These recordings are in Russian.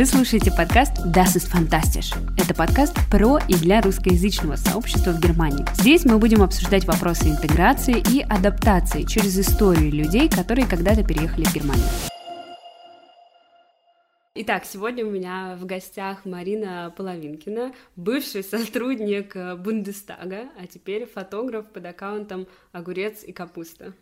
Вы слушаете подкаст Das ist fantastisch. Это подкаст про и для русскоязычного сообщества в Германии. Здесь мы будем обсуждать вопросы интеграции и адаптации через историю людей, которые когда-то переехали в Германию. Итак, сегодня у меня в гостях Марина Половинкина, бывший сотрудник Бундестага, а теперь фотограф под аккаунтом «Огурец и капуста».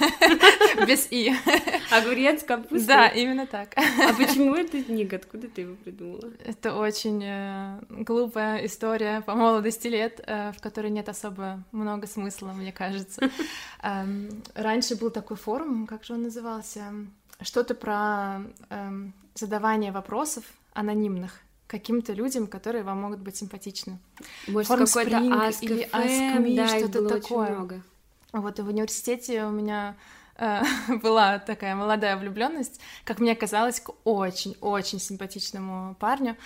Без «и». Огурец, капуста? Да, именно так. А почему этот ник? Откуда ты его придумала? Это очень э, глупая история по молодости лет, э, в которой нет особо много смысла, мне кажется. Э, раньше был такой форум, как же он назывался? Что-то про э, задавание вопросов анонимных каким-то людям, которые вам могут быть симпатичны. Может, какой-то Ask или Ask Me, да, что-то такое. Много. Вот и в университете у меня была такая молодая влюбленность, как мне казалось, к очень-очень симпатичному парню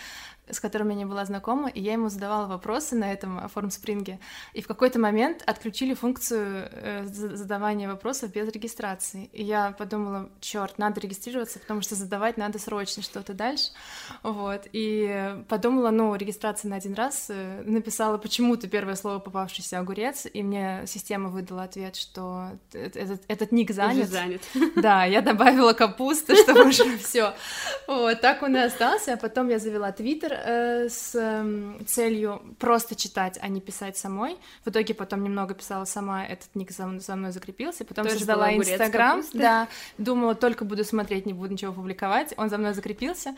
с которым я не была знакома, и я ему задавала вопросы на этом формспринге. И в какой-то момент отключили функцию э, задавания вопросов без регистрации. И я подумала, черт, надо регистрироваться, потому что задавать надо срочно что-то дальше. Вот. И подумала, ну, регистрация на один раз, э, написала почему-то первое слово попавшийся огурец, и мне система выдала ответ, что этот, этот ник занят. Уже занят. Да, я добавила капусту, чтобы уже все. Вот, так он и остался, а потом я завела твиттер, э, с э, целью просто читать, а не писать самой. В итоге потом немного писала сама, этот ник за, за мной закрепился, потом Тоже создала Инстаграм, да, думала, только буду смотреть, не буду ничего публиковать, он за мной закрепился.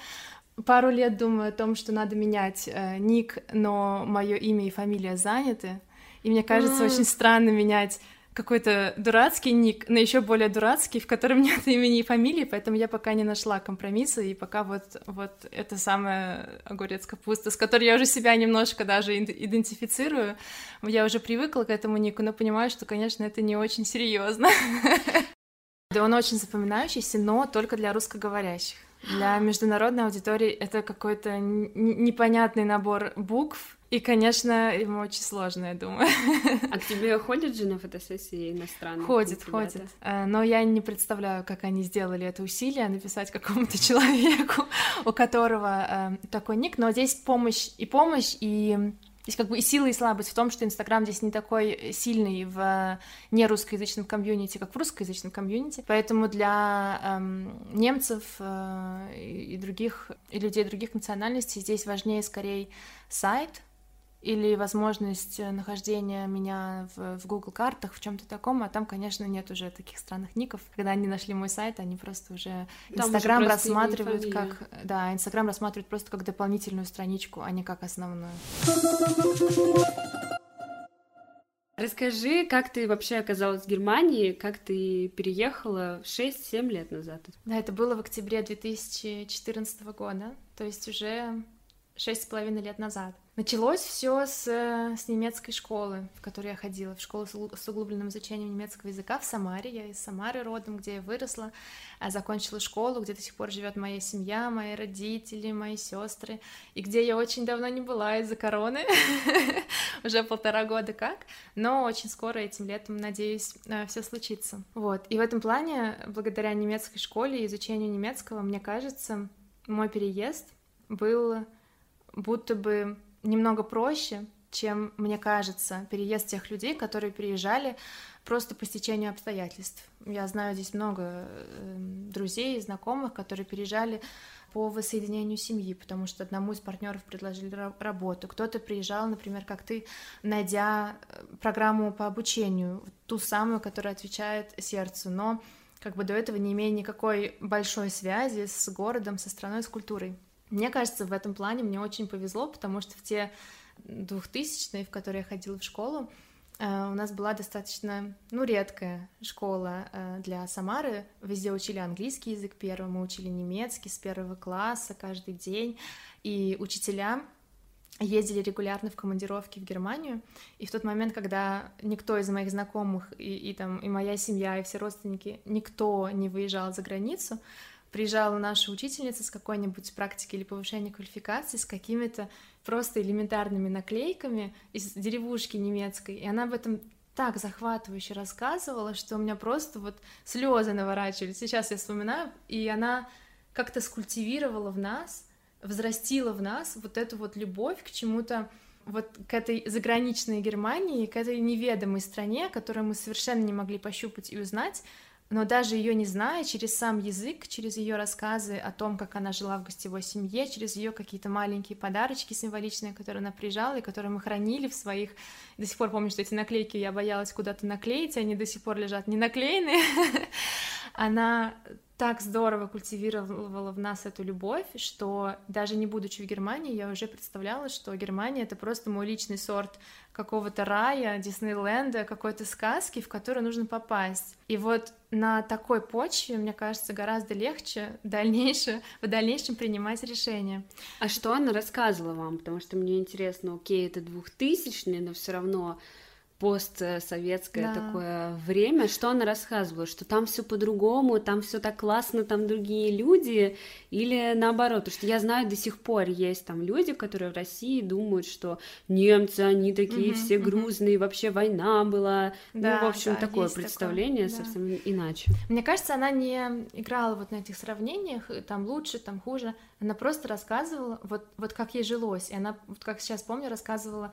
Пару лет думаю о том, что надо менять э, ник, но мое имя и фамилия заняты, и мне кажется, очень странно менять какой-то дурацкий ник, но еще более дурацкий, в котором нет имени и фамилии, поэтому я пока не нашла компромисса, и пока вот, вот это самая огурец капуста, с которой я уже себя немножко даже идентифицирую, я уже привыкла к этому нику, но понимаю, что, конечно, это не очень серьезно. Да, он очень запоминающийся, но только для русскоговорящих. Для международной аудитории это какой-то непонятный набор букв, и, конечно, ему очень сложно, я думаю. А к тебе ходят же на фотосессии иностранные? Ходят, ходят. Э, но я не представляю, как они сделали это усилие, написать какому-то человеку, у которого э, такой ник. Но здесь помощь и помощь, и Здесь как бы и сила, и слабость в том, что Инстаграм здесь не такой сильный в нерусскоязычном комьюнити, как в русскоязычном комьюнити. Поэтому для эм, немцев э, и других, и людей других национальностей здесь важнее скорее сайт, или возможность э, нахождения меня в, в Google картах, в чем-то таком, а там, конечно, нет уже таких странных ников. Когда они нашли мой сайт, они просто уже Инстаграм рассматривают как, да, Инстаграм рассматривают просто как дополнительную страничку, а не как основную. Расскажи, как ты вообще оказалась в Германии, как ты переехала 6-7 лет назад? Да, это было в октябре 2014 года, то есть уже шесть с половиной лет назад. Началось все с, с немецкой школы, в которую я ходила, в школу с углубленным изучением немецкого языка в Самаре. Я из Самары родом, где я выросла, а закончила школу, где до сих пор живет моя семья, мои родители, мои сестры, и где я очень давно не была из-за короны, уже полтора года как, но очень скоро этим летом, надеюсь, э, все случится. Вот, и в этом плане, благодаря немецкой школе и изучению немецкого, мне кажется, мой переезд был будто бы немного проще, чем, мне кажется, переезд тех людей, которые переезжали просто по стечению обстоятельств. Я знаю здесь много эм, друзей и знакомых, которые переезжали по воссоединению семьи, потому что одному из партнеров предложили работу. Кто-то приезжал, например, как ты, найдя э, программу по обучению, ту самую, которая отвечает сердцу, но как бы до этого не имея никакой большой связи с городом, со страной, с культурой. Мне кажется, в этом плане мне очень повезло, потому что в те двухтысячные, в которые я ходила в школу, э, у нас была достаточно, ну, редкая школа э, для Самары. Везде учили английский язык первым, мы учили немецкий с первого класса каждый день. И учителя ездили регулярно в командировки в Германию, и в тот момент, когда никто из моих знакомых и, и там и моя семья и все родственники никто не выезжал за границу, приезжала наша учительница с какой-нибудь практики или повышения квалификации, с какими-то просто элементарными наклейками из деревушки немецкой, и она об этом так захватывающе рассказывала, что у меня просто вот слезы наворачивались. Сейчас я вспоминаю, и она как-то скультивировала в нас, взрастила в нас вот эту вот любовь к чему-то, вот к этой заграничной Германии, к этой неведомой стране, которую мы совершенно не могли пощупать и узнать, но даже ее не зная, через сам язык, через ее рассказы о том, как она жила в гостевой семье, через ее какие-то маленькие подарочки символичные, которые она приезжала и которые мы хранили в своих... До сих пор помню, что эти наклейки я боялась куда-то наклеить, они до сих пор лежат не наклеенные. Она так здорово культивировала в нас эту любовь, что даже не будучи в Германии, я уже представляла, что Германия — это просто мой личный сорт какого-то рая, Диснейленда, какой-то сказки, в которую нужно попасть. И вот на такой почве, мне кажется, гораздо легче дальнейшее, в дальнейшем принимать решения. А что она рассказывала вам? Потому что мне интересно, окей, это двухтысячный, но все равно постсоветское да. такое время, что она рассказывала, что там все по-другому, там все так классно, там другие люди, или наоборот, потому что я знаю до сих пор есть там люди, которые в России думают, что немцы, они такие угу, все грузные, угу. вообще война была, да, ну, в общем, да, такое представление такое, да. совсем иначе. Мне кажется, она не играла вот на этих сравнениях, там лучше, там хуже, она просто рассказывала вот, вот как ей жилось, и она, вот как сейчас помню, рассказывала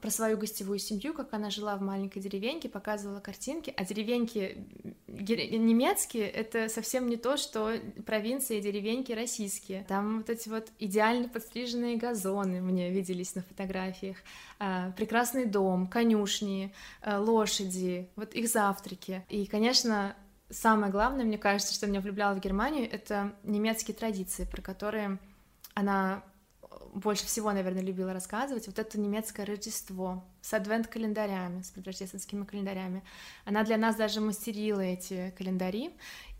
про свою гостевую семью, как она жила в маленькой деревеньке, показывала картинки, а деревеньки немецкие — это совсем не то, что провинции и деревеньки российские. Там вот эти вот идеально подстриженные газоны мне виделись на фотографиях, а, прекрасный дом, конюшни, а, лошади, вот их завтраки. И, конечно, самое главное, мне кажется, что меня влюбляло в Германию, это немецкие традиции, про которые она больше всего, наверное, любила рассказывать, вот это немецкое Рождество с адвент-календарями, с предрождественскими календарями. Она для нас даже мастерила эти календари,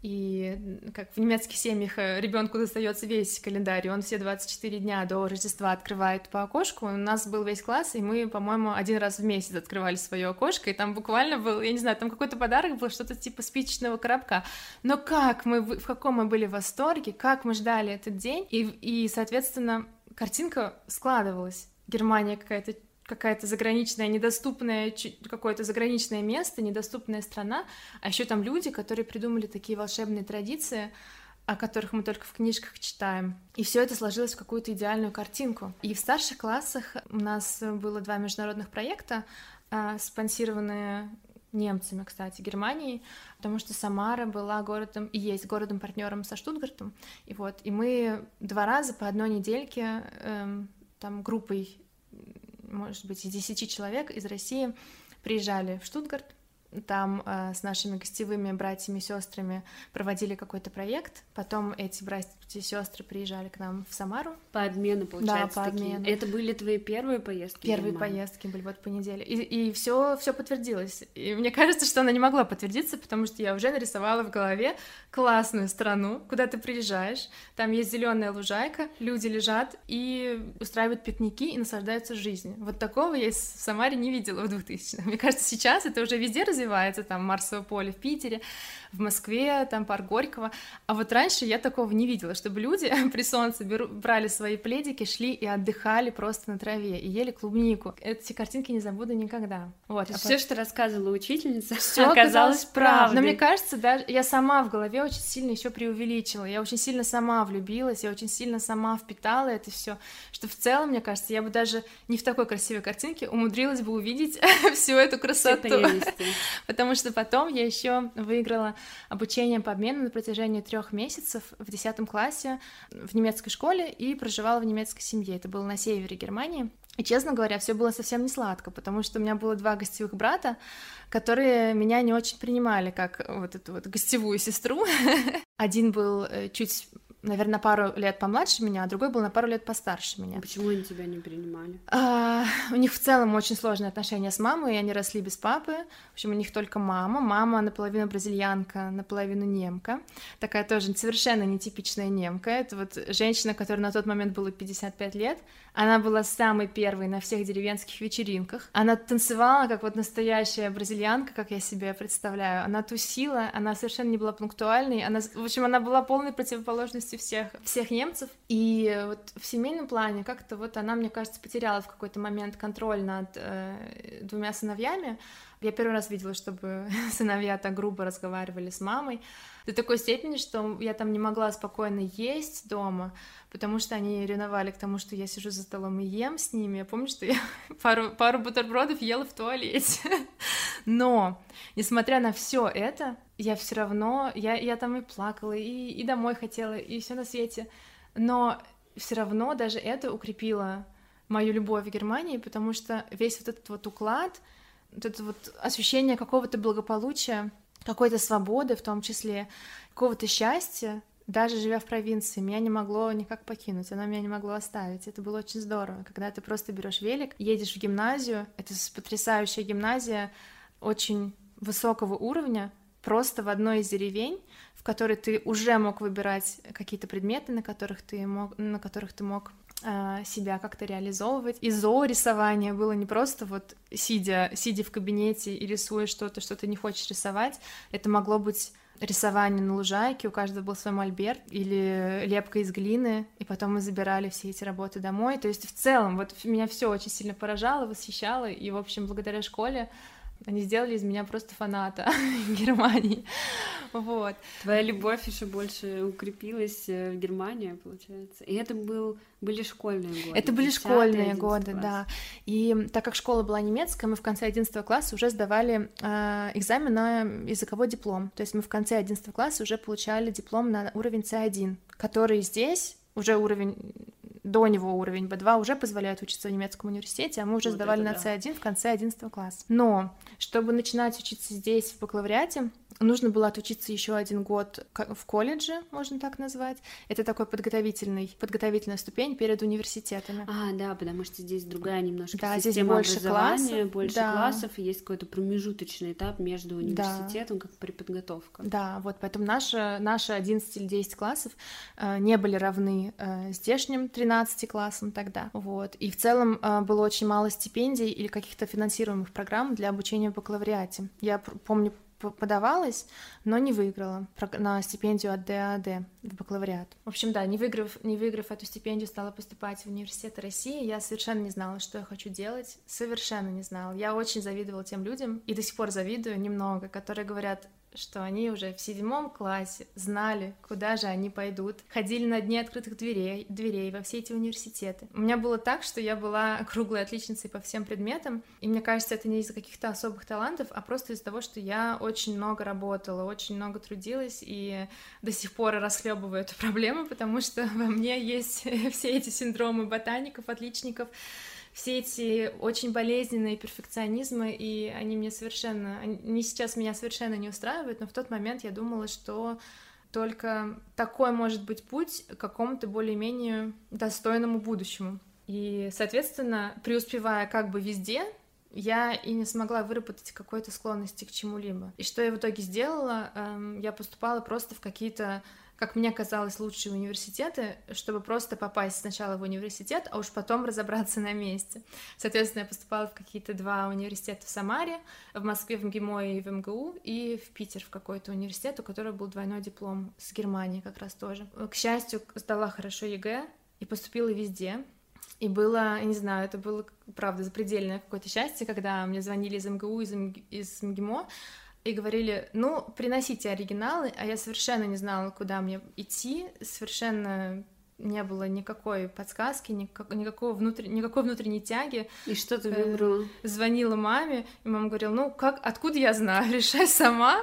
и как в немецких семьях э, ребенку достается весь календарь, он все 24 дня до Рождества открывает по окошку. У нас был весь класс, и мы, по-моему, один раз в месяц открывали свое окошко, и там буквально был, я не знаю, там какой-то подарок был, что-то типа спичечного коробка. Но как мы, в каком мы были в восторге, как мы ждали этот день, и, и соответственно, картинка складывалась. Германия какая-то какая-то заграничная, недоступная, какое-то заграничное место, недоступная страна, а еще там люди, которые придумали такие волшебные традиции, о которых мы только в книжках читаем. И все это сложилось в какую-то идеальную картинку. И в старших классах у нас было два международных проекта, а, спонсированные немцами, кстати, Германией, потому что Самара была городом и есть городом-партнером со Штутгартом. И вот, и мы два раза по одной недельке эм, там группой, может быть, из десяти человек из России приезжали в Штутгарт, там э, с нашими гостевыми братьями и сестрами проводили какой-то проект. Потом эти братья и сестры приезжали к нам в Самару. По обмену, получается. Да, по такие. обмену. Это были твои первые поездки? Первые поездки были вот по неделе. И, и все, все подтвердилось. И мне кажется, что она не могла подтвердиться, потому что я уже нарисовала в голове классную страну, куда ты приезжаешь. Там есть зеленая лужайка, люди лежат и устраивают пикники и наслаждаются жизнью. Вот такого я в Самаре не видела в 2000 Мне кажется, сейчас это уже везде развивается, там Марсово поле в Питере, в Москве, там парк Горького. А вот раньше я такого не видела, чтобы люди при солнце беру, брали свои пледики, шли и отдыхали просто на траве и ели клубнику. Эти картинки не забуду никогда. Вот. А все, что рассказывала учительница, все оказалось правдой. Но мне кажется, даже я сама в голове очень сильно еще преувеличила. Я очень сильно сама влюбилась, я очень сильно сама впитала это все, что в целом, мне кажется, я бы даже не в такой красивой картинке умудрилась бы увидеть всю эту красоту. Потому что потом я еще выиграла обучение по обмену на протяжении трех месяцев в 10 классе в немецкой школе и проживала в немецкой семье. Это было на севере Германии. И, честно говоря, все было совсем не сладко, потому что у меня было два гостевых брата, которые меня не очень принимали как вот эту вот гостевую сестру. Один был э, чуть наверное, на пару лет помладше меня, а другой был на пару лет постарше меня. Почему они тебя не принимали? А, у них в целом очень сложные отношения с мамой, и они росли без папы. В общем, у них только мама. Мама наполовину бразильянка, наполовину немка. Такая тоже совершенно нетипичная немка. Это вот женщина, которая на тот момент было 55 лет. Она была самой первой на всех деревенских вечеринках. Она танцевала, как вот настоящая бразильянка, как я себе представляю. Она тусила, она совершенно не была пунктуальной. Она, в общем, она была полной противоположностью полностью всех, всех немцев. И вот в семейном плане как-то вот она, мне кажется, потеряла в какой-то момент контроль над э, двумя сыновьями, Я первый раз видела, чтобы сыновья так грубо разговаривали с мамой. До такой степени, что я там не могла спокойно есть дома, потому что они ревновали к тому, что я сижу за столом и ем с ними. Я помню, что я пару, пару бутербродов ела в туалете. Но, несмотря на все это, я все равно, я, я там и плакала, и, и домой хотела, и все на свете. Но все равно даже это укрепило мою любовь к Германии, потому что весь вот этот вот уклад, вот это вот ощущение какого-то благополучия, какой-то свободы в том числе, какого-то счастья, даже живя в провинции, меня не могло никак покинуть, оно меня не могло оставить. Это было очень здорово, когда ты просто берешь велик, едешь в гимназию, это потрясающая гимназия, очень высокого уровня, просто в одной из деревень, в которой ты уже мог выбирать какие-то предметы, на которых ты мог, на которых ты мог себя как-то реализовывать. И зоорисование было не просто вот сидя, сидя в кабинете и рисуя что-то, что ты не хочешь рисовать. Это могло быть рисование на лужайке, у каждого был свой мольберт или лепка из глины, и потом мы забирали все эти работы домой. То есть в целом вот меня все очень сильно поражало, восхищало, и, в общем, благодаря школе они сделали из меня просто фаната Германии. Вот. Твоя любовь еще больше укрепилась э, в Германии, получается. И это был, были школьные годы. Это были школьные годы, класс. да. И так как школа была немецкая, мы в конце 11 класса уже сдавали э, экзамен на языковой диплом. То есть мы в конце 11 класса уже получали диплом на уровень C1, который здесь уже уровень до него уровень B2 уже позволяет учиться в немецком университете, а мы уже вот сдавали на C1 да. в конце 11 класса. Но чтобы начинать учиться здесь, в бакалавриате, нужно было отучиться еще один год в колледже, можно так назвать. Это такой подготовительный, подготовительная ступень перед университетами. А, да, потому что здесь другая немножко да, здесь больше классов, больше да. классов, и есть какой-то промежуточный этап между университетом, да. как преподготовка. Да, вот поэтому наши, наши 11 или 10 классов э, не были равны э, здешним 13 классам тогда, вот. И в целом э, было очень мало стипендий или каких-то финансируемых программ для обучения в бакалавриате. Я помню подавалась, но не выиграла на стипендию от ДАД в бакалавриат. В общем, да, не выиграв, не выиграв эту стипендию, стала поступать в университет России. Я совершенно не знала, что я хочу делать, совершенно не знала. Я очень завидовала тем людям, и до сих пор завидую немного, которые говорят, что они уже в седьмом классе знали, куда же они пойдут, ходили на дни открытых дверей, дверей во все эти университеты. У меня было так, что я была круглой отличницей по всем предметам, и мне кажется, это не из-за каких-то особых талантов, а просто из-за того, что я очень много работала, очень много трудилась, и до сих пор расхлебываю эту проблему, потому что во мне есть все эти синдромы ботаников, отличников, все эти очень болезненные перфекционизмы, и они мне совершенно, они сейчас меня совершенно не устраивают, но в тот момент я думала, что только такой может быть путь к какому-то более-менее достойному будущему. И, соответственно, преуспевая как бы везде, я и не смогла выработать какой-то склонности к чему-либо. И что я в итоге сделала? Эм, я поступала просто в какие-то как мне казалось, лучшие университеты, чтобы просто попасть сначала в университет, а уж потом разобраться на месте. Соответственно, я поступала в какие-то два университета в Самаре, в Москве, в МГИМО и в МГУ, и в Питер в какой-то университет, у которого был двойной диплом с Германии как раз тоже. К счастью, сдала хорошо ЕГЭ и поступила везде. И было, я не знаю, это было, правда, запредельное какое-то счастье, когда мне звонили из МГУ, из, МГ... из МГИМО, и говорили, ну, приносите оригиналы, а я совершенно не знала, куда мне идти, совершенно не было никакой подсказки, никак, никакого внутр... никакой внутренней тяги. И что ты э, выбрала? Звонила маме, и мама говорила, ну, как, откуда я знаю, решай сама.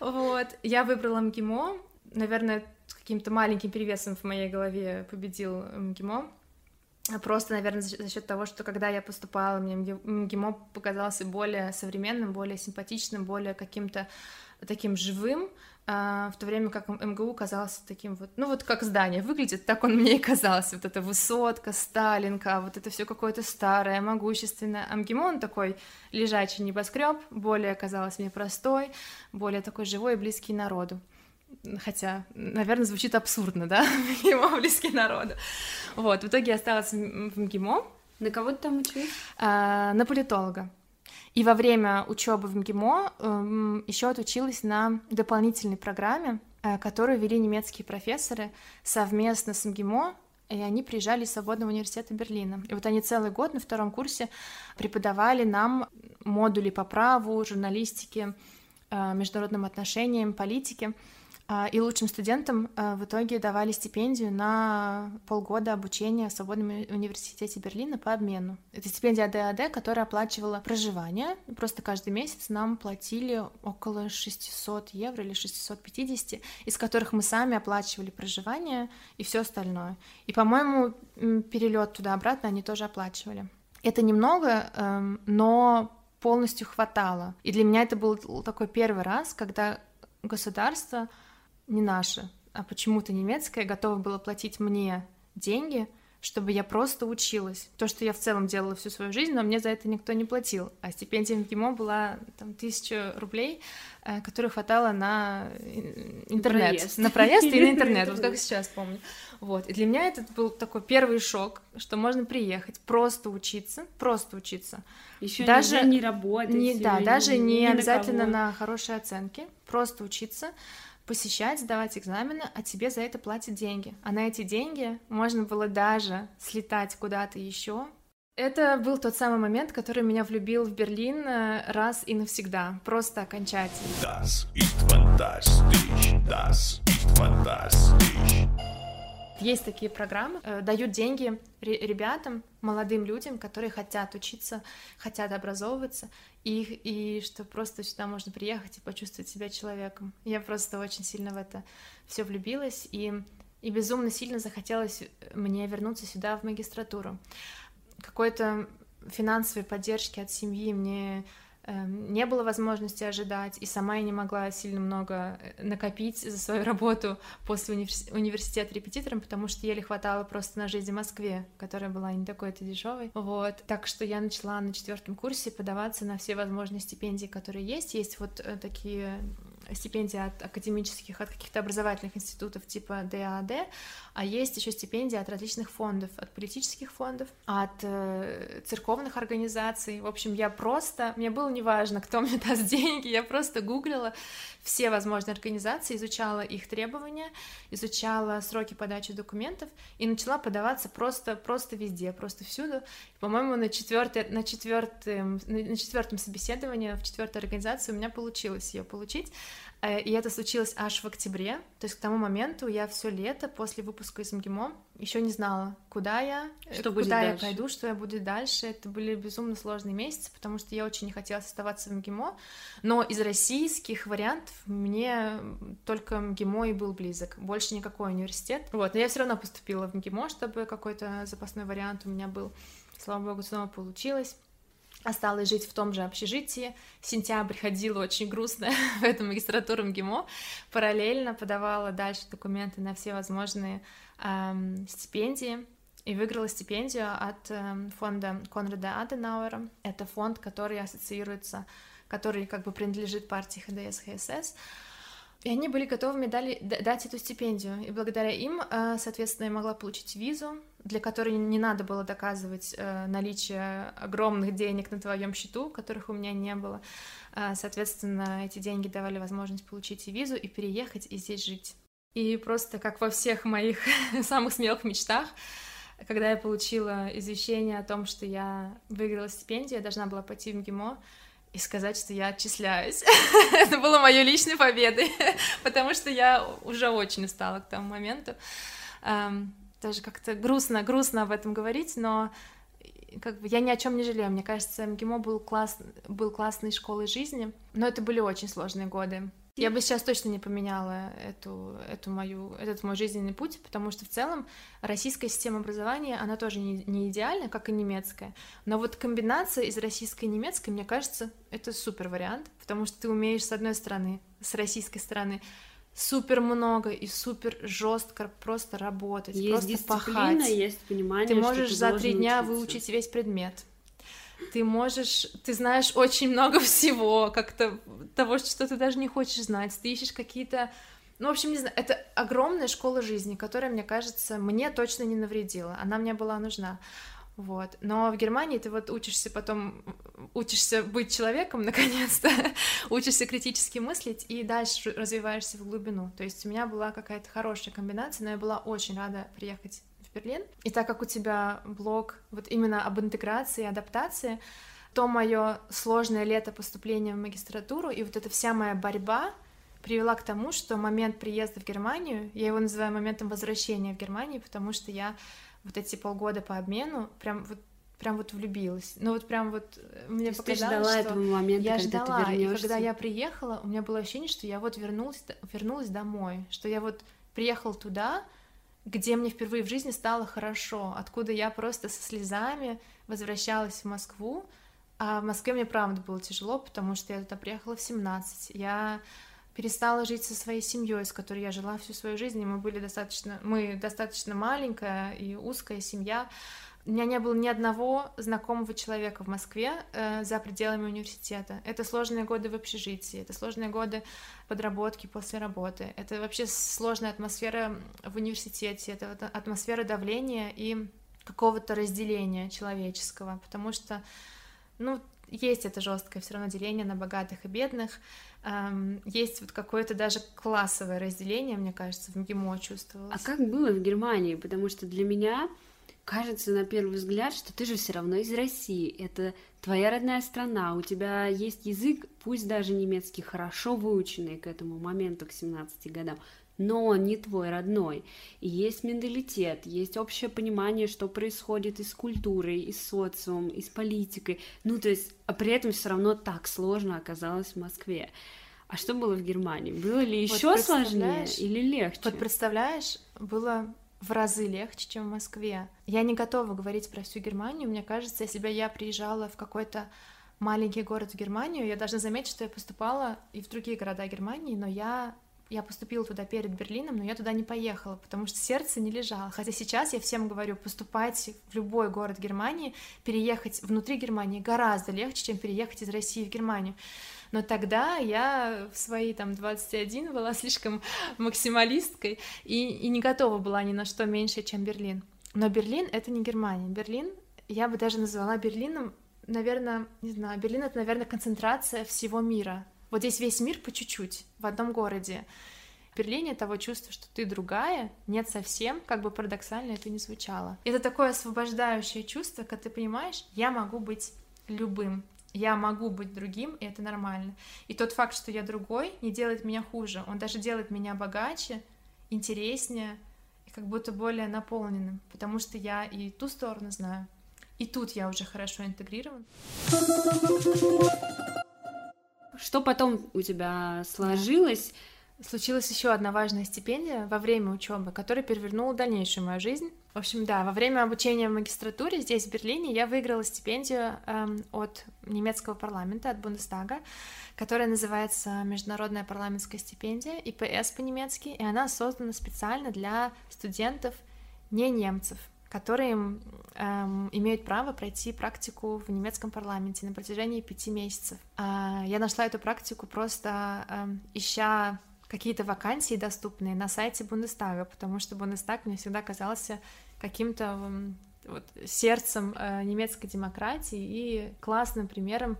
Вот. Я выбрала МГИМО, наверное, с каким-то маленьким перевесом в моей голове победил МГИМО. Просто, наверное, за счет того, что когда я поступала, мне МГИМО показался более современным, более симпатичным, более каким-то таким живым, а, в то время как МГУ казался таким вот, ну вот как здание выглядит, так он мне и казался, вот эта высотка, Сталинка, вот это все какое-то старое, могущественное, а МГИМО он такой лежачий небоскреб, более казалось мне простой, более такой живой и близкий народу хотя, наверное, звучит абсурдно, да, МГИМО близкий народу. Вот, в итоге я осталась в МГИМО. На кого ты там училась? А, на политолога. И во время учебы в МГИМО э, еще отучилась на дополнительной программе, э, которую вели немецкие профессоры совместно с МГИМО и они приезжали из Свободного университета Берлина. И вот они целый год на втором курсе преподавали нам модули по праву, журналистике, э, международным отношениям, политике. А, и лучшим студентам а, в итоге давали стипендию на полгода обучения в Свободном университете Берлина по обмену. Это стипендия ДАД, которая оплачивала проживание. Просто каждый месяц нам платили около 600 евро или 650, из которых мы сами оплачивали проживание и все остальное. И, по-моему, перелет туда-обратно они тоже оплачивали. Это немного, эм, но полностью хватало. И для меня это был такой первый раз, когда государство не наше, а почему-то немецкое, готово было платить мне деньги, чтобы я просто училась. То, что я в целом делала всю свою жизнь, но мне за это никто не платил. А стипендия в ГИМО была там тысяча рублей, э, которых хватало на интернет. Проезд. На проезд и на интернет, вот как сейчас помню. Вот. И для меня это был такой первый шок, что можно приехать, просто учиться, просто учиться. Еще даже не работать. Не, да, даже не, не обязательно на, на хорошие оценки, просто учиться посещать, сдавать экзамены, а тебе за это платят деньги. А на эти деньги можно было даже слетать куда-то еще. Это был тот самый момент, который меня влюбил в Берлин э, раз и навсегда, просто окончательно. Das ist fantastisch, das ist fantastisch. Есть такие программы, э, дают деньги ребятам, молодым людям, которые хотят учиться, хотят образовываться, и, и что просто сюда можно приехать и почувствовать себя человеком. Я просто очень сильно в это все влюбилась, и, и безумно сильно захотелось мне вернуться сюда в магистратуру. Какой-то финансовой поддержки от семьи мне не было возможности ожидать, и сама я не могла сильно много э, накопить за свою работу после универс... университета репетитором, потому что еле хватало просто на жизнь в Москве, которая была не такой-то дешевой. Вот. Так что я начала на четвертом курсе подаваться на все возможные стипендии, которые есть. Есть вот э, такие стипендии от академических, от каких-то образовательных институтов типа ДААД, а есть еще стипендии от различных фондов, от политических фондов, от э, церковных организаций. В общем, я просто, мне было неважно, кто мне даст деньги, я просто гуглила все возможные организации, изучала их требования, изучала сроки подачи документов и начала подаваться просто, просто везде, просто всюду. По-моему, на, четвертый, на, четвертом, на четвертом собеседовании в четвертой организации у меня получилось ее получить. Э, и это случилось аж в октябре. То есть к тому моменту я все лето после выпуска из МГИМО еще не знала, куда я, э, что куда я дальше? пойду, что я буду дальше. Это были безумно сложные месяцы, потому что я очень не хотела оставаться в МГИМО. Но из российских вариантов мне только МГИМО и был близок. Больше никакой университет. Вот, но я все равно поступила в МГИМО, чтобы какой-то запасной вариант у меня был. Слава богу, снова получилось осталась жить в том же общежитии. Сентябрь ходила очень грустно в эту магистратуру МГИМО. Параллельно подавала дальше документы на все возможные эм, стипендии и выиграла стипендию от эм, фонда Конрада Аденауэра. Это фонд, который ассоциируется, который как бы принадлежит партии ХДС, ХСС. И они были готовы мне дали, дать эту стипендию. И благодаря им, э, соответственно, я могла получить визу, для которой не надо было доказывать э, наличие огромных денег на твоем счету, которых у меня не было. Э, соответственно, эти деньги давали возможность получить и визу, и переехать, и здесь жить. И просто как во всех моих самых смелых мечтах, когда я получила извещение о том, что я выиграла стипендию, я должна была пойти в МГИМО, и сказать, что я отчисляюсь. Это было моей личной победой, потому что я уже очень устала к тому моменту. Даже как-то грустно, грустно об этом говорить, но как бы я ни о чем не жалею. Мне кажется, МГИМО был, класс, был классной школой жизни, но это были очень сложные годы. Я бы сейчас точно не поменяла эту, эту мою, этот мой жизненный путь, потому что в целом российская система образования, она тоже не, не идеальна, как и немецкая. Но вот комбинация из российской и немецкой, мне кажется, это супер вариант, потому что ты умеешь с одной стороны, с российской стороны, супер много и супер жестко просто работать, есть просто пахать. Есть понимание, ты можешь ты за три дня учиться. выучить весь предмет ты можешь, ты знаешь очень много всего, как-то того, что ты даже не хочешь знать, ты ищешь какие-то ну, в общем, не знаю, это огромная школа жизни, которая, мне кажется, мне точно не навредила. Она мне была нужна. Вот. Но в Германии ты вот учишься потом, учишься быть человеком, наконец-то, учишься критически мыслить и дальше развиваешься в глубину. То есть у меня была какая-то хорошая комбинация, но я была очень рада приехать в Берлин. И так как у тебя блог вот именно об интеграции и адаптации, то мое сложное лето поступления в магистратуру и вот эта вся моя борьба привела к тому, что момент приезда в Германию, я его называю моментом возвращения в Германию, потому что я вот эти полгода по обмену прям вот прям вот влюбилась. Ну вот прям вот э, мне То показалось, ты ждала что этого момента, я когда ждала, ты и вернешься. когда я приехала, у меня было ощущение, что я вот вернулась, вернулась домой, что я вот приехала туда, где мне впервые в жизни стало хорошо, откуда я просто со слезами возвращалась в Москву, а в Москве мне правда было тяжело, потому что я туда приехала в 17, я перестала жить со своей семьей, с которой я жила всю свою жизнь, и мы были достаточно, мы достаточно маленькая и узкая семья, у меня не было ни одного знакомого человека в Москве э, за пределами университета. Это сложные годы в общежитии, это сложные годы подработки после работы, это вообще сложная атмосфера в университете, это вот атмосфера давления и какого-то разделения человеческого, потому что, ну, есть это жесткое все равно деление на богатых и бедных, эм, есть вот какое-то даже классовое разделение, мне кажется, в МГИМО чувствовалось. А как было в Германии? Потому что для меня кажется на первый взгляд, что ты же все равно из России. Это твоя родная страна, у тебя есть язык, пусть даже немецкий, хорошо выученный к этому моменту, к 17 годам, но он не твой родной. И есть менталитет, есть общее понимание, что происходит и с культурой, и с социумом, и с политикой. Ну, то есть, а при этом все равно так сложно оказалось в Москве. А что было в Германии? Было ли Вот еще сложнее представляешь, или легче? Вот представляешь, было в разы легче, чем в Москве. Я не готова говорить про всю Германию. Мне кажется, если бы я приезжала в какой-то маленький город в Германию, я должна заметить, что я поступала и в другие города Германии, но я я поступила туда перед Берлином, но я туда не поехала, потому что сердце не лежало. Хотя сейчас я всем говорю, поступайте в любой город Германии, переехать внутри Германии гораздо легче, чем переехать из России в Германию. Но тогда я в свои там 21 была слишком максималисткой и, и не готова была ни на что меньше, чем Берлин. Но Берлин — это не Германия. Берлин, я бы даже назвала Берлином, наверное, не знаю, Берлин — это, наверное, концентрация всего мира. Вот здесь весь мир по чуть-чуть, в одном городе. В Берлине того чувства, что ты другая, нет совсем, как бы парадоксально это ни звучало. Это такое освобождающее чувство, когда ты понимаешь, я могу быть любым, я могу быть другим, и это нормально. И тот факт, что я другой, не делает меня хуже, он даже делает меня богаче, интереснее и как будто более наполненным, потому что я и ту сторону знаю, и тут я уже хорошо интегрирован. Что потом у тебя сложилось? Случилась еще одна важная стипендия во время учебы, которая перевернула дальнейшую мою жизнь. В общем, да, во время обучения в магистратуре здесь, в Берлине, я выиграла стипендию эм, от немецкого парламента, от Бундестага, которая называется Международная парламентская стипендия, ИПС по-немецки, и она создана специально для студентов не немцев, которые эм, имеют право пройти практику в немецком парламенте на протяжении пяти месяцев. Э, я нашла эту практику просто эм, ища какие-то вакансии доступные на сайте Бундестага, потому что Бундестаг мне всегда казался каким-то вот, сердцем э, немецкой демократии и классным примером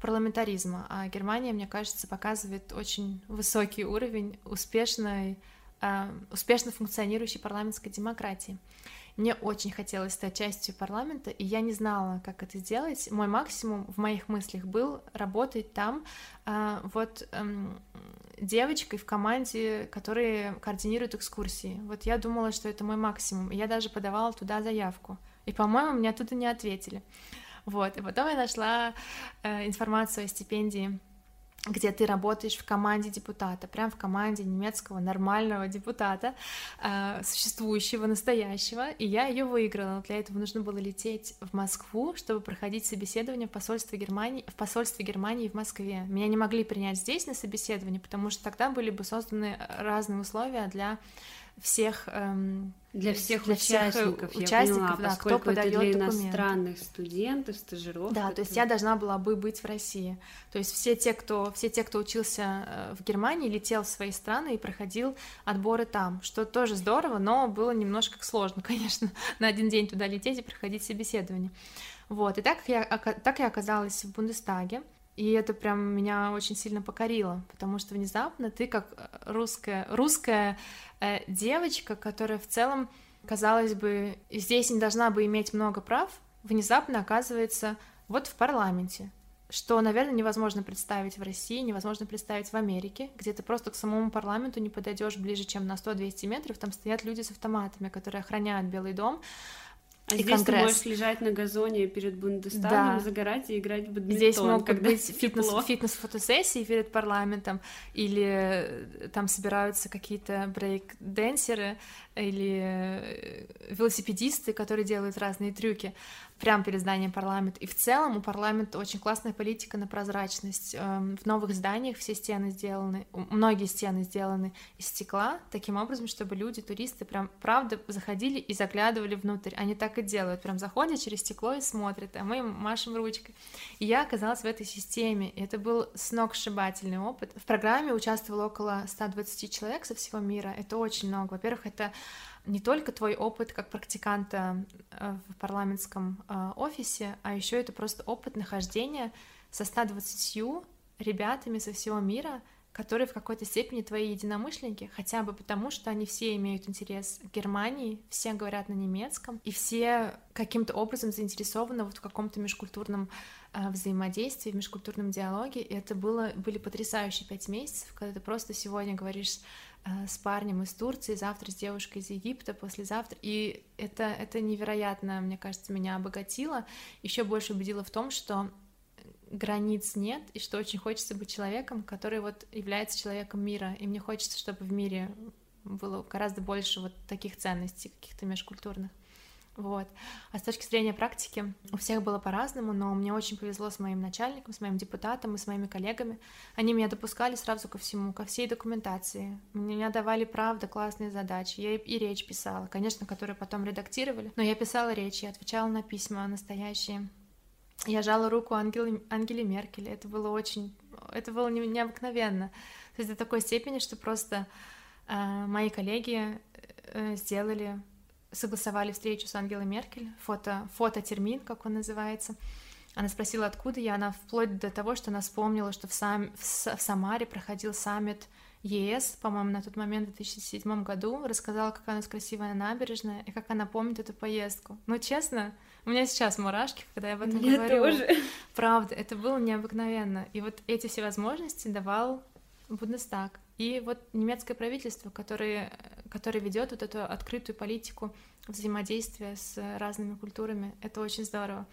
парламентаризма. А Германия, мне кажется, показывает очень высокий уровень успешной, э, успешно функционирующей парламентской демократии. Мне очень хотелось стать частью парламента, и я не знала, как это сделать. Мой максимум в моих мыслях был работать там э, вот э, девочкой в команде, которые координируют экскурсии. Вот я думала, что это мой максимум, и я даже подавала туда заявку. И, по-моему, мне оттуда не ответили. Вот, и потом я нашла э, информацию о стипендии где ты работаешь в команде депутата, прям в команде немецкого нормального депутата, э, существующего, настоящего, и я ее выиграла. Для этого нужно было лететь в Москву, чтобы проходить собеседование в посольстве Германии, в посольстве Германии в Москве. Меня не могли принять здесь на собеседование, потому что тогда были бы созданы разные условия для всех эм, для всех для участников, всех я участников, поняла, да, кто поскольку это подает для документы. иностранных студентов, стажировка. Да, то есть я должна была бы быть в России. То есть все те, кто, все те, кто учился э, в Германии, летел в свои страны и проходил отборы там, что тоже здорово, но было немножко сложно, конечно, на один день туда лететь и проходить собеседование. Вот, и так я, так я оказалась в Бундестаге, и это прям меня очень сильно покорило, потому что внезапно ты как русская, русская э, девочка, которая в целом казалось бы, здесь не должна бы иметь много прав, внезапно оказывается вот в парламенте, что, наверное, невозможно представить в России, невозможно представить в Америке, где ты просто к самому парламенту не подойдешь ближе, чем на 100-200 метров, там стоят люди с автоматами, которые охраняют Белый дом, а и здесь конгресс. ты можешь лежать на газоне перед Бундестагом, да. загорать и играть в бадминтон. Здесь могут когда быть фитнес, фитнес-фотосессии перед парламентом, или э, там собираются какие-то брейк-денсеры, или э, велосипедисты, которые делают разные трюки прямо перед зданием парламента. И в целом у парламента очень классная политика на прозрачность. Эм, в новых зданиях все стены сделаны, многие стены сделаны из стекла, таким образом, чтобы люди, туристы, прям правда заходили и заглядывали внутрь. Они так и делают, прям заходят через стекло и смотрят, а мы им машем ручкой. И я оказалась в этой системе, и это был сногсшибательный опыт. В программе участвовало около 120 человек со всего мира, это очень много. Во-первых, это не только твой опыт как практиканта э, в парламентском э, офисе, а еще это просто опыт нахождения со 120 ребятами со всего мира, которые в какой-то степени твои единомышленники, хотя бы потому, что они все имеют интерес к Германии, все говорят на немецком, и все каким-то образом заинтересованы вот в каком-то межкультурном э, взаимодействии, в межкультурном диалоге. И это было, были потрясающие пять месяцев, когда ты просто сегодня говоришь с парнем из Турции, завтра с девушкой из Египта, послезавтра. И это, это невероятно, мне кажется, меня обогатило. Еще больше убедило в том, что границ нет, и что очень хочется быть человеком, который вот является человеком мира. И мне хочется, чтобы в мире было гораздо больше вот таких ценностей, каких-то межкультурных. Вот. А с точки зрения практики у всех было по-разному, но мне очень повезло с моим начальником, с моим депутатом и с моими коллегами. Они меня допускали сразу ко всему, ко всей документации. Меня давали, правда, классные задачи. Я и речь писала, конечно, которые потом редактировали. Но я писала речи, отвечала на письма настоящие. Я жала руку Ангелы, Ангеле Меркель. Это было очень... Это было необыкновенно. То есть до такой степени, что просто э, мои коллеги э, сделали согласовали встречу с Ангелой Меркель, фото, фототермин, как он называется. Она спросила, откуда я, она вплоть до того, что она вспомнила, что в, сам, в, в Самаре проходил саммит ЕС, по-моему, на тот момент, в 2007 году, рассказала, какая у нас красивая набережная и как она помнит эту поездку. Ну, честно, у меня сейчас мурашки, когда я об этом Мне говорю. Тоже. Правда, это было необыкновенно. И вот эти все возможности давал Бундестаг. И вот немецкое правительство, которое, которое ведет вот эту открытую политику взаимодействия с разными культурами, это очень здорово.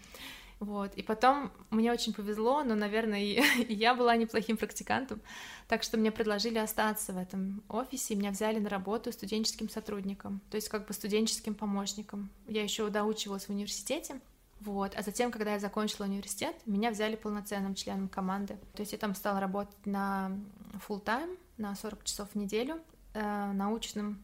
Вот. И потом мне очень повезло, но, наверное, и, и я была неплохим практикантом, так что мне предложили остаться в этом офисе, и меня взяли на работу студенческим сотрудником, то есть как бы студенческим помощником. Я еще доучивалась в университете, вот. А затем, когда я закончила университет, меня взяли полноценным членом команды. То есть я там стала работать на full time на 40 часов в неделю, э, научным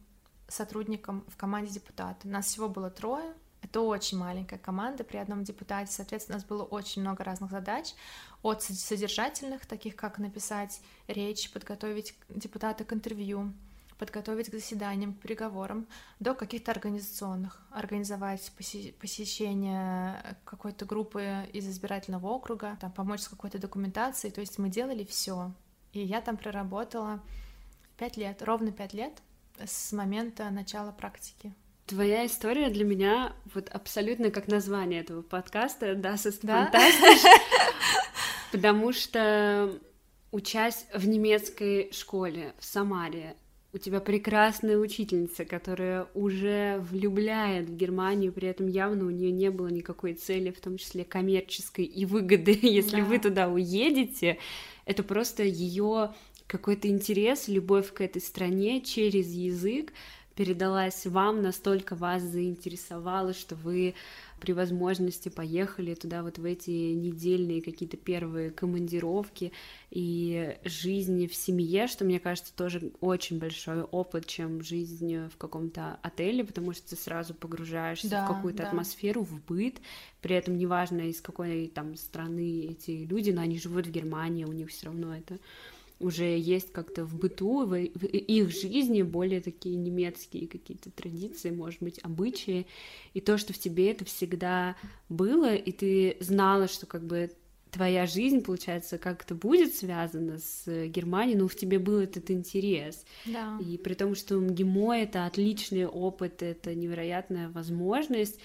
сотрудником в команде депутата. Нас всего было трое, это очень маленькая команда при одном депутате, соответственно, у нас было очень много разных задач, от содержательных, таких как написать речь, подготовить депутата к интервью, подготовить к заседаниям, к переговорам, до каких-то организационных, организовать посещение какой-то группы из избирательного округа, там, помочь с какой-то документацией, то есть мы делали все. И я там проработала пять лет, ровно пять лет с момента начала практики. Твоя история для меня вот абсолютно как название этого подкаста «Das ist да? потому что учась в немецкой школе в Самаре, у тебя прекрасная учительница, которая уже влюбляет в Германию, при этом явно у нее не было никакой цели, в том числе коммерческой и выгоды, если да. вы туда уедете. Это просто ее какой-то интерес, любовь к этой стране через язык передалась вам, настолько вас заинтересовала, что вы при возможности поехали туда вот в эти недельные какие-то первые командировки и жизни в семье, что мне кажется тоже очень большой опыт, чем жизнь в каком-то отеле, потому что ты сразу погружаешься да, в какую-то да. атмосферу, в быт, при этом неважно из какой там страны эти люди, но они живут в Германии, у них все равно это уже есть как-то в быту, в, их жизни более такие немецкие какие-то традиции, может быть, обычаи, и то, что в тебе это всегда было, и ты знала, что как бы твоя жизнь, получается, как-то будет связана с Германией, но в тебе был этот интерес. Да. И при том, что МГИМО — это отличный опыт, это невероятная возможность,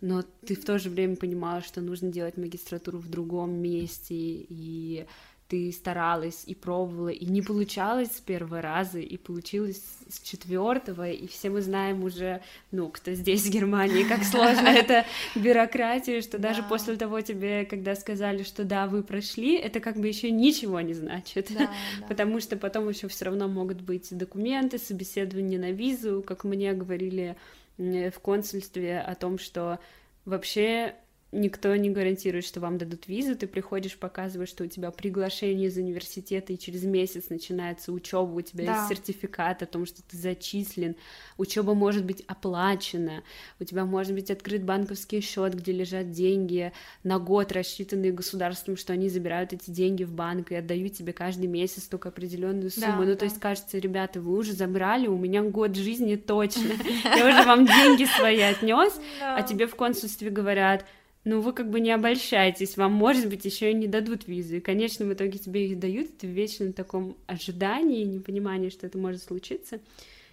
но ты в то же время понимала, что нужно делать магистратуру в другом месте, и ты старалась и пробовала, и не получалось с первого раза, и получилось с четвертого, и все мы знаем уже, ну, кто здесь, в Германии, как сложно это бюрократия, что даже после того тебе, когда сказали, что да, вы прошли, это как бы еще ничего не значит, потому что потом еще все равно могут быть документы, собеседование на визу, как мне говорили в консульстве о том, что вообще никто не гарантирует, что вам дадут визу, ты приходишь, показываешь, что у тебя приглашение из университета, и через месяц начинается учеба, у тебя да. есть сертификат о том, что ты зачислен, учеба может быть оплачена, у тебя может быть открыт банковский счет, где лежат деньги на год, рассчитанные государством, что они забирают эти деньги в банк и отдают тебе каждый месяц только определенную сумму. Да, ну, да. то есть, кажется, ребята, вы уже забрали, у меня год жизни точно, я уже вам деньги свои отнес, а тебе в консульстве говорят, ну вы как бы не обольщайтесь, вам, может быть, еще и не дадут визу. И, конечно, в итоге тебе их дают, ты в вечном таком ожидании, непонимании, что это может случиться.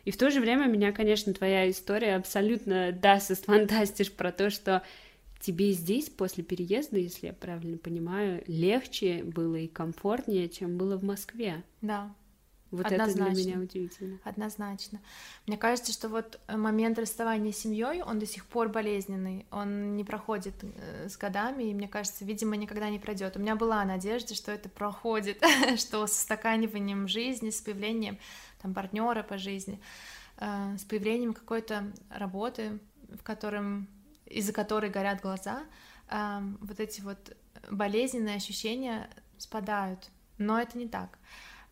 И в то же время меня, конечно, твоя история абсолютно даст фантастиш про то, что тебе здесь после переезда, если я правильно понимаю, легче было и комфортнее, чем было в Москве. Да, вот Однозначно. это для меня удивительно. Однозначно. Мне кажется, что вот момент расставания с семьей, он до сих пор болезненный, он не проходит э, с годами, и мне кажется, видимо, никогда не пройдет. У меня была надежда, что это проходит, что с устаканиванием жизни, с появлением там партнера по жизни, э, с появлением какой-то работы, в котором из-за которой горят глаза, э, вот эти вот болезненные ощущения спадают. Но это не так.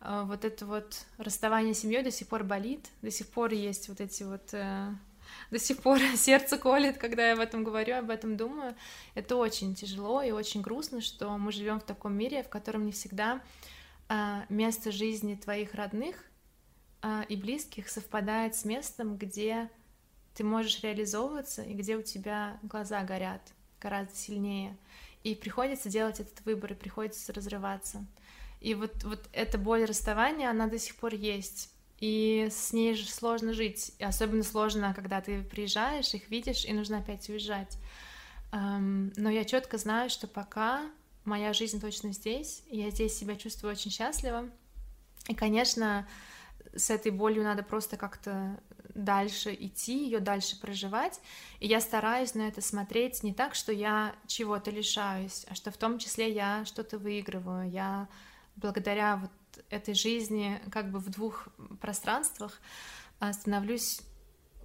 А, вот это вот расставание с семьей до сих пор болит, до сих пор есть вот эти вот э, до сих пор сердце колет, когда я об этом говорю, об этом думаю. Это очень тяжело и очень грустно, что мы живем в таком мире, в котором не всегда а, место жизни твоих родных а, и близких совпадает с местом, где ты можешь реализовываться и где у тебя глаза горят гораздо сильнее. И приходится делать этот выбор, и приходится разрываться. И вот, вот эта боль расставания, она до сих пор есть. И с ней же сложно жить. И особенно сложно, когда ты приезжаешь, их видишь, и нужно опять уезжать. Um, но я четко знаю, что пока моя жизнь точно здесь, я здесь себя чувствую очень счастливо. И, конечно, с этой болью надо просто как-то дальше идти, ее дальше проживать. И я стараюсь на это смотреть не так, что я чего-то лишаюсь, а что в том числе я что-то выигрываю, я благодаря вот этой жизни как бы в двух пространствах а, становлюсь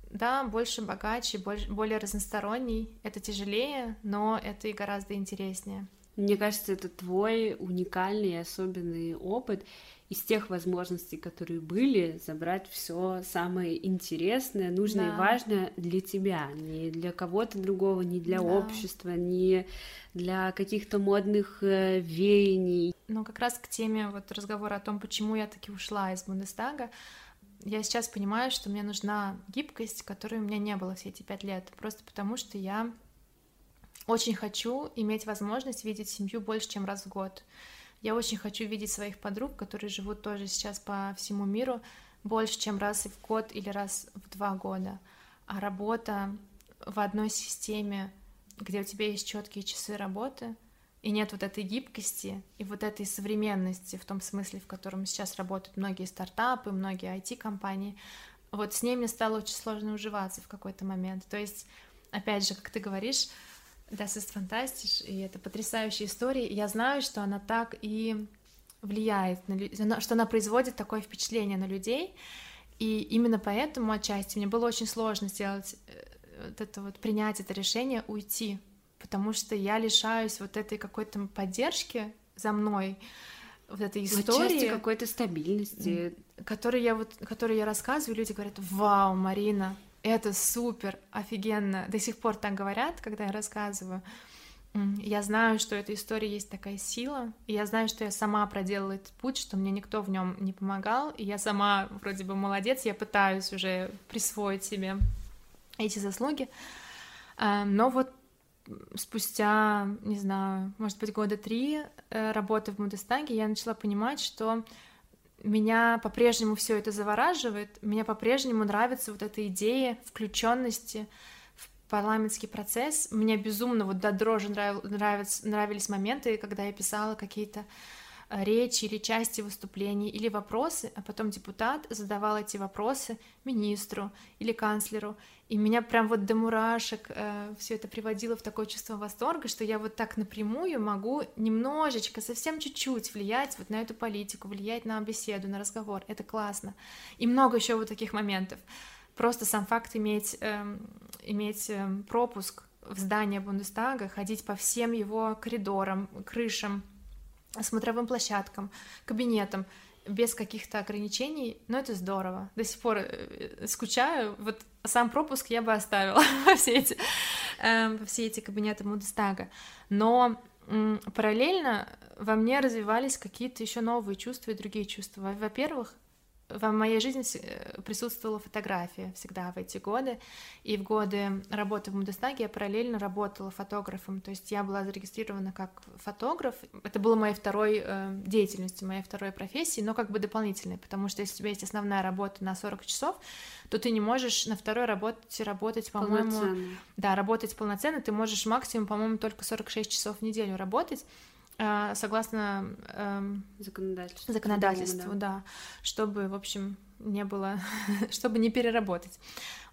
да, больше богаче, больше, более разносторонней. Это тяжелее, но это и гораздо интереснее. Мне кажется, это твой уникальный и особенный опыт из тех возможностей, которые были, забрать все самое интересное, нужное да. и важное для тебя, не для кого-то другого, не для да. общества, не для каких-то модных э, веяний. Но как раз к теме вот разговора о том, почему я таки ушла из Бундестага, я сейчас понимаю, что мне нужна гибкость, которой у меня не было все эти пять лет, просто потому что я очень хочу иметь возможность видеть семью больше, чем раз в год. Я очень хочу видеть своих подруг, которые живут тоже сейчас по всему миру, больше, чем раз в год или раз в два года. А работа в одной системе, где у тебя есть четкие часы работы, и нет вот этой гибкости и вот этой современности в том смысле, в котором сейчас работают многие стартапы, многие IT-компании, вот с ними стало очень сложно уживаться в какой-то момент. То есть, опять же, как ты говоришь, Das ist fantastisch, и это потрясающая история. я знаю, что она так и влияет, на, что она производит такое впечатление на людей. И именно поэтому отчасти мне было очень сложно сделать э, вот это вот, принять это решение, уйти, потому что я лишаюсь вот этой какой-то поддержки за мной, вот этой истории. Отчасти какой-то стабильности. Которую я вот, которую я рассказываю, люди говорят, вау, Марина, это супер, офигенно. До сих пор так говорят, когда я рассказываю. Я знаю, что этой истории есть такая сила, и я знаю, что я сама проделала этот путь, что мне никто в нем не помогал, и я сама вроде бы молодец, я пытаюсь уже присвоить себе эти заслуги, а, но вот спустя, не знаю, может быть, года три э, работы в Бундестаге я начала понимать, что меня по-прежнему все это завораживает, меня по-прежнему нравится вот эта идея включенности в парламентский процесс. Мне безумно вот до дрожи нрав... нравились, нравились моменты, когда я писала какие-то речи или части выступлений или вопросы, а потом депутат задавал эти вопросы министру или канцлеру, и меня прям вот до мурашек э, все это приводило в такое чувство восторга, что я вот так напрямую могу немножечко, совсем чуть-чуть влиять вот на эту политику, влиять на беседу, на разговор, это классно. И много еще вот таких моментов. Просто сам факт иметь, э, иметь э, пропуск в здание Бундестага, ходить по всем его коридорам, крышам, смотровым площадкам, кабинетам, без каких-то ограничений, но это здорово. До сих пор э, скучаю. Вот сам пропуск я бы оставила во все эти, э, во все эти кабинеты Бундестага. Но параллельно во мне развивались какие-то еще новые чувства и другие чувства. Во-первых, в моей жизни э, присутствовала фотография всегда в эти годы, и в годы работы в Бундестаге я параллельно работала фотографом, то есть я была зарегистрирована как фотограф, это было моей второй э, деятельностью, моей второй профессии, но как бы дополнительной, потому что если у тебя есть основная работа на 40 часов, то ты не можешь на второй работе работать, по-моему... Да, работать полноценно, ты можешь максимум, по-моему, только 46 часов в неделю работать, согласно эм, законодательству, законодательству да. да, чтобы, в общем, не было, чтобы не переработать.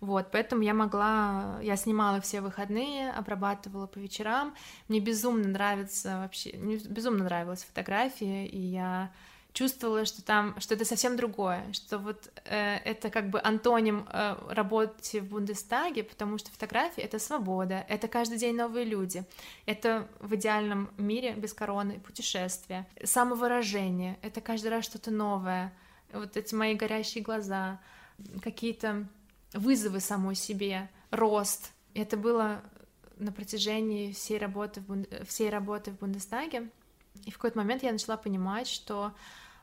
Вот, поэтому я могла, я снимала все выходные, обрабатывала по вечерам. Мне безумно нравится вообще, мне безумно нравилась фотография, и я чувствовала, что там, что это совсем другое, что вот э, это как бы антоним э, работы в Бундестаге, потому что фотография — это свобода, это каждый день новые люди, это в идеальном мире без короны путешествия, самовыражение, это каждый раз что-то новое, вот эти мои горящие глаза, какие-то вызовы самой себе, рост. Это было на протяжении всей работы в, всей работы в Бундестаге. И в какой-то момент я начала понимать, что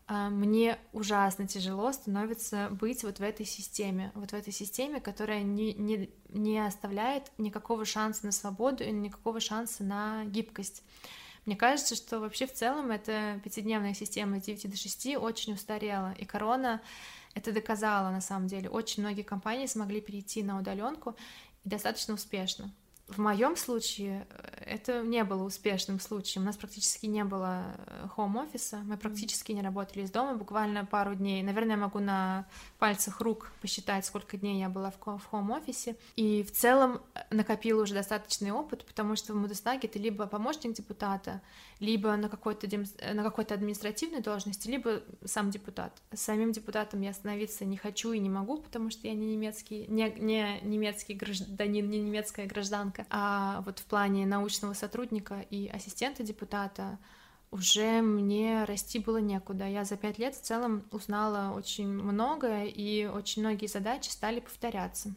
а, мне ужасно тяжело становится быть вот в этой системе, вот в этой системе, которая не, не, не оставляет никакого шанса на свободу и никакого шанса на гибкость. Мне кажется, что вообще в целом эта пятидневная система с 9 до 6 очень устарела, и корона это доказала на самом деле. Очень многие компании смогли перейти на удаленку и достаточно успешно. В моем случае э, это не было успешным случаем. У нас практически не было хоум-офиса, мы практически не работали из дома, буквально пару дней. Наверное, я могу на пальцах рук посчитать, сколько дней я была в хоум-офисе. И в целом э, накопила уже достаточный опыт, потому что в Мудестаге ты либо помощник депутата, либо на какой-то, э, на какой-то административной должности, либо сам депутат. Самим депутатом я становиться не хочу и не могу, потому что я не немецкий, не, не немецкий гражданин, не немецкая гражданка. А вот в плане научного сотрудника и ассистента депутата уже мне расти было некуда. Я за пять лет в целом узнала очень многое, и очень многие задачи стали повторяться.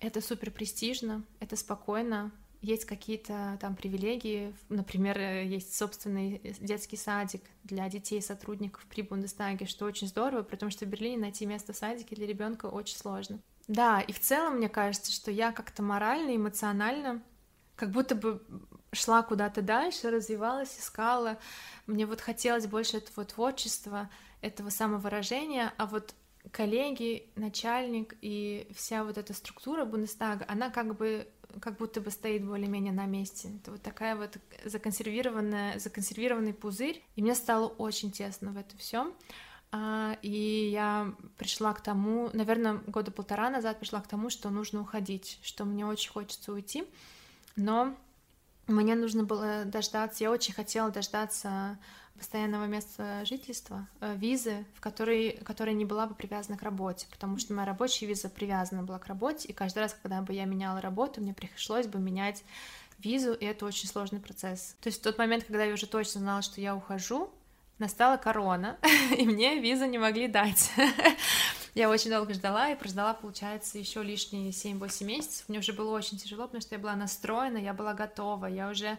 Это супер престижно, это спокойно, есть какие-то там привилегии, например, есть собственный детский садик для детей сотрудников при Бундестаге, что очень здорово, потому что в Берлине найти место в садике для ребенка очень сложно. Да, и в целом мне кажется, что я как-то морально, эмоционально как будто бы шла куда-то дальше, развивалась, искала. Мне вот хотелось больше этого творчества, этого самовыражения, а вот коллеги, начальник и вся вот эта структура Бундестага, она как бы как будто бы стоит более-менее на месте. Это вот такая вот законсервированная, законсервированный пузырь, и мне стало очень тесно в этом всем. А, и я пришла к тому, наверное, года полтора назад пришла к тому, что нужно уходить, что мне очень хочется уйти, но мне нужно было дождаться, я очень хотела дождаться постоянного места жительства, э, визы, в которой, которая не была бы привязана к работе, потому что моя рабочая виза привязана была к работе, и каждый раз, когда бы я меняла работу, мне пришлось бы менять визу, и это очень сложный процесс. То есть в тот момент, когда я уже точно знала, что я ухожу, настала корона, и мне визу не могли дать. я очень долго ждала и прождала, получается, еще лишние 7-8 месяцев. Мне уже было очень тяжело, потому что я была настроена, я была готова, я уже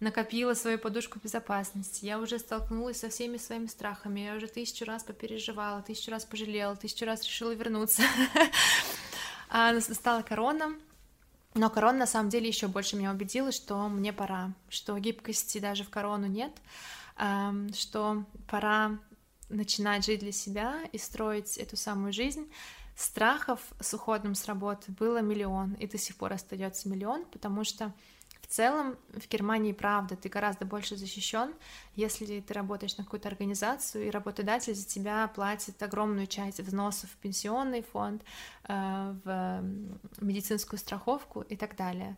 накопила свою подушку безопасности, я уже столкнулась со всеми своими страхами, я уже тысячу раз попереживала, тысячу раз пожалела, тысячу раз решила вернуться. А настала корона, Но корона на самом деле еще больше меня убедила, что мне пора, что гибкости даже в корону нет, что пора начинать жить для себя и строить эту самую жизнь. Страхов с уходом с работы было миллион, и до сих пор остается миллион, потому что целом в Германии, правда, ты гораздо больше защищен, если ты работаешь на какую-то организацию, и работодатель за тебя платит огромную часть взносов в пенсионный фонд, э, в медицинскую страховку и так далее.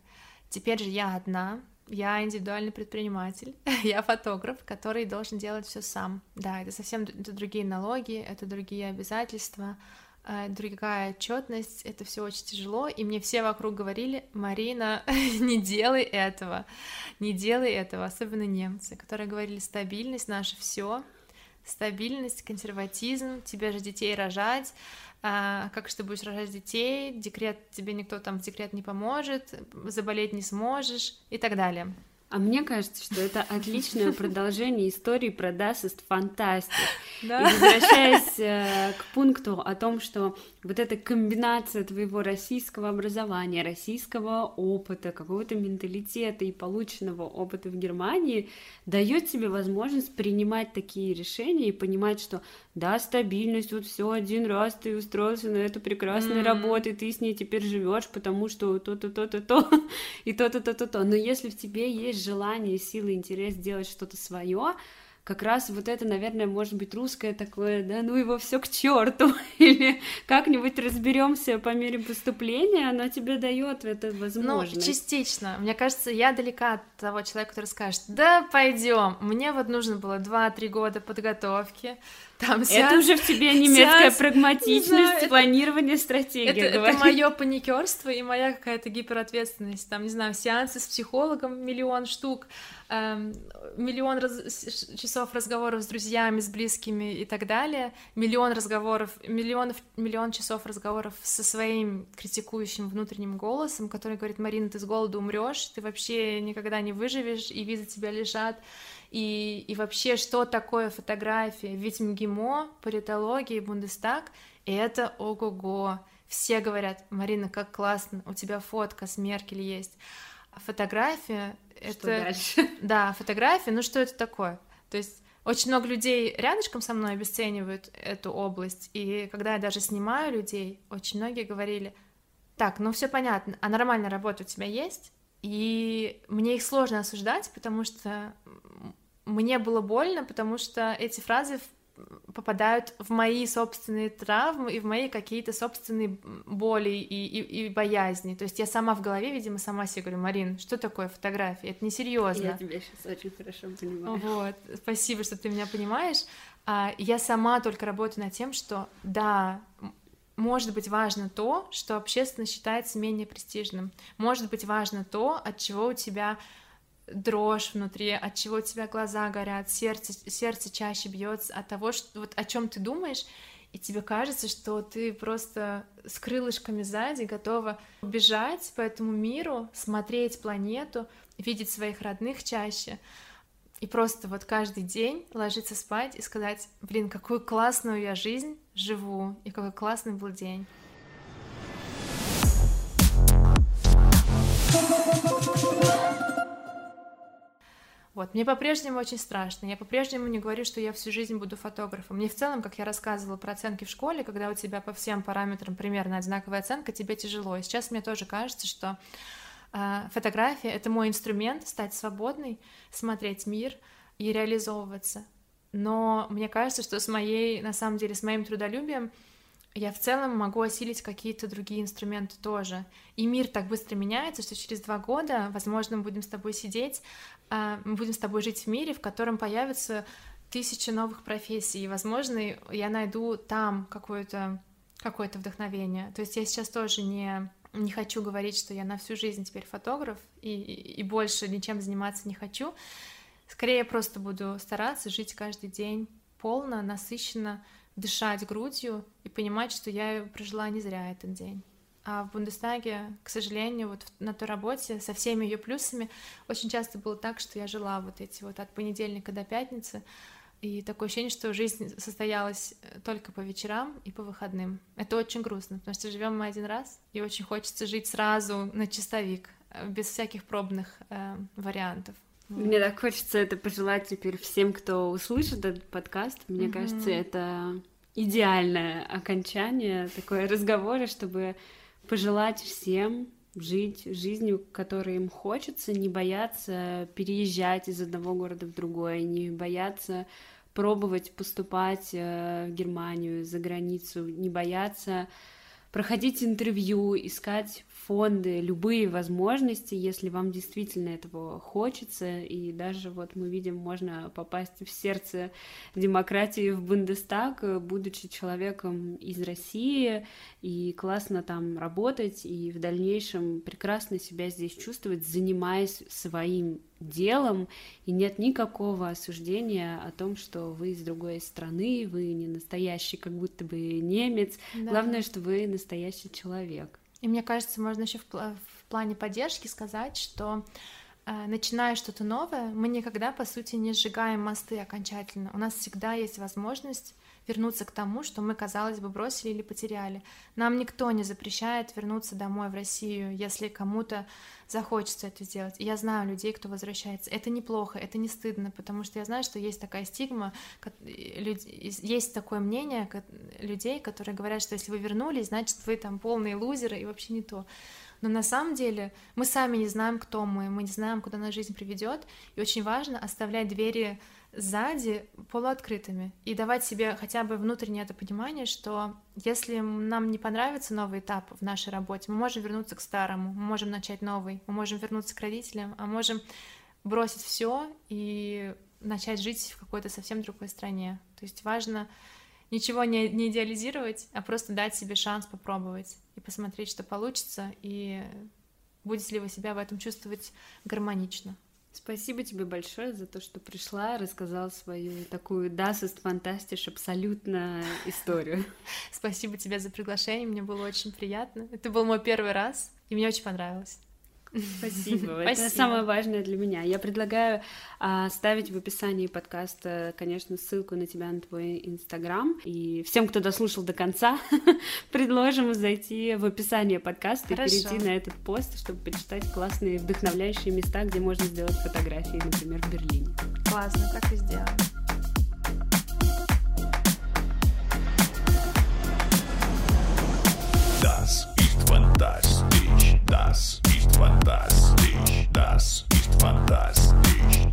Теперь же я одна, я индивидуальный предприниматель, я фотограф, который должен делать все сам. Да, это совсем это другие налоги, это другие обязательства, другая отчетность, это все очень тяжело, и мне все вокруг говорили, Марина, не делай этого, не делай этого, особенно немцы, которые говорили, стабильность наше все, стабильность, консерватизм, тебе же детей рожать, а, как же ты будешь рожать детей, декрет, тебе никто там в декрет не поможет, заболеть не сможешь и так далее. А мне кажется, что это отличное продолжение истории про Das ist Fantastic. Да? И возвращаясь э, к пункту о том, что вот эта комбинация твоего российского образования, российского опыта, какого-то менталитета и полученного опыта в Германии дает тебе возможность принимать такие решения и понимать, что да, стабильность, вот все один раз ты устроился на эту прекрасную mm-hmm. работу, и ты с ней теперь живешь, потому что то-то, то-то, то, и то-то, то-то, то. Но если в тебе есть желание, сила, интерес сделать что-то свое, как раз вот это, наверное, может быть русское такое, да, ну его все к черту, или как-нибудь разберемся по мере поступления, оно тебе дает это ну, возможность. Ну, частично. Мне кажется, я далека от того человека, который скажет, да, пойдем. Мне вот нужно было 2-3 года подготовки, там сеанс, это уже в тебе немецкая сеанс, прагматичность, знаю, планирование, это, стратегия. Это, это мое паникерство и моя какая-то гиперответственность. Там, не знаю, сеансы с психологом миллион штук, эм, миллион раз, часов разговоров с друзьями, с близкими и так далее, миллион разговоров, миллион, миллион часов разговоров со своим критикующим внутренним голосом, который говорит, Марина, ты с голоду умрешь, ты вообще никогда не выживешь, и визы тебя лежат и, и вообще, что такое фотография? Ведь МГИМО, политология, Бундестаг — это ого-го. Все говорят, Марина, как классно, у тебя фотка с Меркель есть. А фотография — это... Что дальше? Да, фотография, ну что это такое? То есть очень много людей рядышком со мной обесценивают эту область, и когда я даже снимаю людей, очень многие говорили, так, ну все понятно, а нормальная работа у тебя есть? И мне их сложно осуждать, потому что мне было больно, потому что эти фразы попадают в мои собственные травмы и в мои какие-то собственные боли и, и, и боязни. То есть я сама в голове, видимо, сама себе говорю, Марин, что такое фотография? Это несерьезно. Я тебя сейчас очень хорошо понимаю. Вот, спасибо, что ты меня понимаешь. А, я сама только работаю над тем, что да, может быть важно то, что общественно считается менее престижным. Может быть важно то, от чего у тебя дрожь внутри, от чего у тебя глаза горят, сердце, сердце чаще бьется от того, что, вот о чем ты думаешь, и тебе кажется, что ты просто с крылышками сзади готова бежать по этому миру, смотреть планету, видеть своих родных чаще, и просто вот каждый день ложиться спать и сказать, блин, какую классную я жизнь живу, и какой классный был день. Вот, мне по-прежнему очень страшно. Я по-прежнему не говорю, что я всю жизнь буду фотографом. Мне в целом, как я рассказывала про оценки в школе, когда у тебя по всем параметрам примерно одинаковая оценка, тебе тяжело. И сейчас мне тоже кажется, что э, фотография — это мой инструмент стать свободной, смотреть мир и реализовываться. Но мне кажется, что с моей, на самом деле, с моим трудолюбием я в целом могу осилить какие-то другие инструменты тоже. И мир так быстро меняется, что через два года, возможно, мы будем с тобой сидеть, а, мы будем с тобой жить в мире, в котором появятся тысячи новых профессий, и, возможно, я найду там какое-то какое вдохновение. То есть я сейчас тоже не, не хочу говорить, что я на всю жизнь теперь фотограф и, и больше ничем заниматься не хочу. Скорее, я просто буду стараться жить каждый день полно, насыщенно, дышать грудью и понимать, что я прожила не зря этот день. А в Бундестаге, к сожалению, вот на той работе со всеми ее плюсами очень часто было так, что я жила вот эти вот от понедельника до пятницы И такое ощущение, что жизнь состоялась э, только по вечерам и по выходным. Это очень грустно, потому что живем мы один раз, и очень хочется жить сразу на чистовик, э, без всяких пробных э, вариантов. Мне так хочется это пожелать теперь всем, кто услышит этот подкаст. Мне mm-hmm. кажется, это идеальное окончание такое разговора, чтобы пожелать всем жить жизнью, которой им хочется, не бояться переезжать из одного города в другой, не бояться пробовать поступать э, в Германию, за границу, не бояться проходить интервью, искать фонды, любые возможности, если вам действительно этого хочется, и даже вот мы видим, можно попасть в сердце демократии в Бундестаг, будучи человеком из России, и классно там работать, и в дальнейшем прекрасно себя здесь чувствовать, занимаясь своим делом, и нет никакого осуждения о том, что вы из другой страны, вы не настоящий, как будто бы немец. Да. Главное, что вы настоящий человек. И мне кажется, можно еще в, в плане поддержки сказать, что э, начиная что-то новое, мы никогда, по сути, не сжигаем мосты окончательно. У нас всегда есть возможность вернуться к тому, что мы, казалось бы, бросили или потеряли. Нам никто не запрещает вернуться домой в Россию, если кому-то захочется это сделать. И я знаю людей, кто возвращается. Это неплохо, это не стыдно, потому что я знаю, что есть такая стигма, есть такое мнение людей, которые говорят, что если вы вернулись, значит, вы там полные лузеры и вообще не то. Но на самом деле мы сами не знаем, кто мы, мы не знаем, куда наша жизнь приведет, и очень важно оставлять двери сзади полуоткрытыми и давать себе хотя бы внутреннее это понимание, что если нам не понравится новый этап в нашей работе, мы можем вернуться к старому, мы можем начать новый, мы можем вернуться к родителям, а можем бросить все и начать жить в какой-то совсем другой стране. То есть важно ничего не, не идеализировать, а просто дать себе шанс попробовать и посмотреть, что получится, и будете ли вы себя в этом чувствовать гармонично. Спасибо тебе большое за то, что пришла, рассказала свою такую дасист фантастиш абсолютно историю. Спасибо тебе за приглашение, мне было очень приятно. Это был мой первый раз, и мне очень понравилось. Спасибо. Это самое важное для меня. Я предлагаю а, ставить в описании подкаста, конечно, ссылку на тебя, на твой Инстаграм. И всем, кто дослушал до конца, предложим зайти в описание подкаста Хорошо. и перейти на этот пост, чтобы почитать классные вдохновляющие места, где можно сделать фотографии, например, в Берлине. Классно, так и сделаем. Das ist fantastisch. Das ist fantastisch, das ist fantastisch.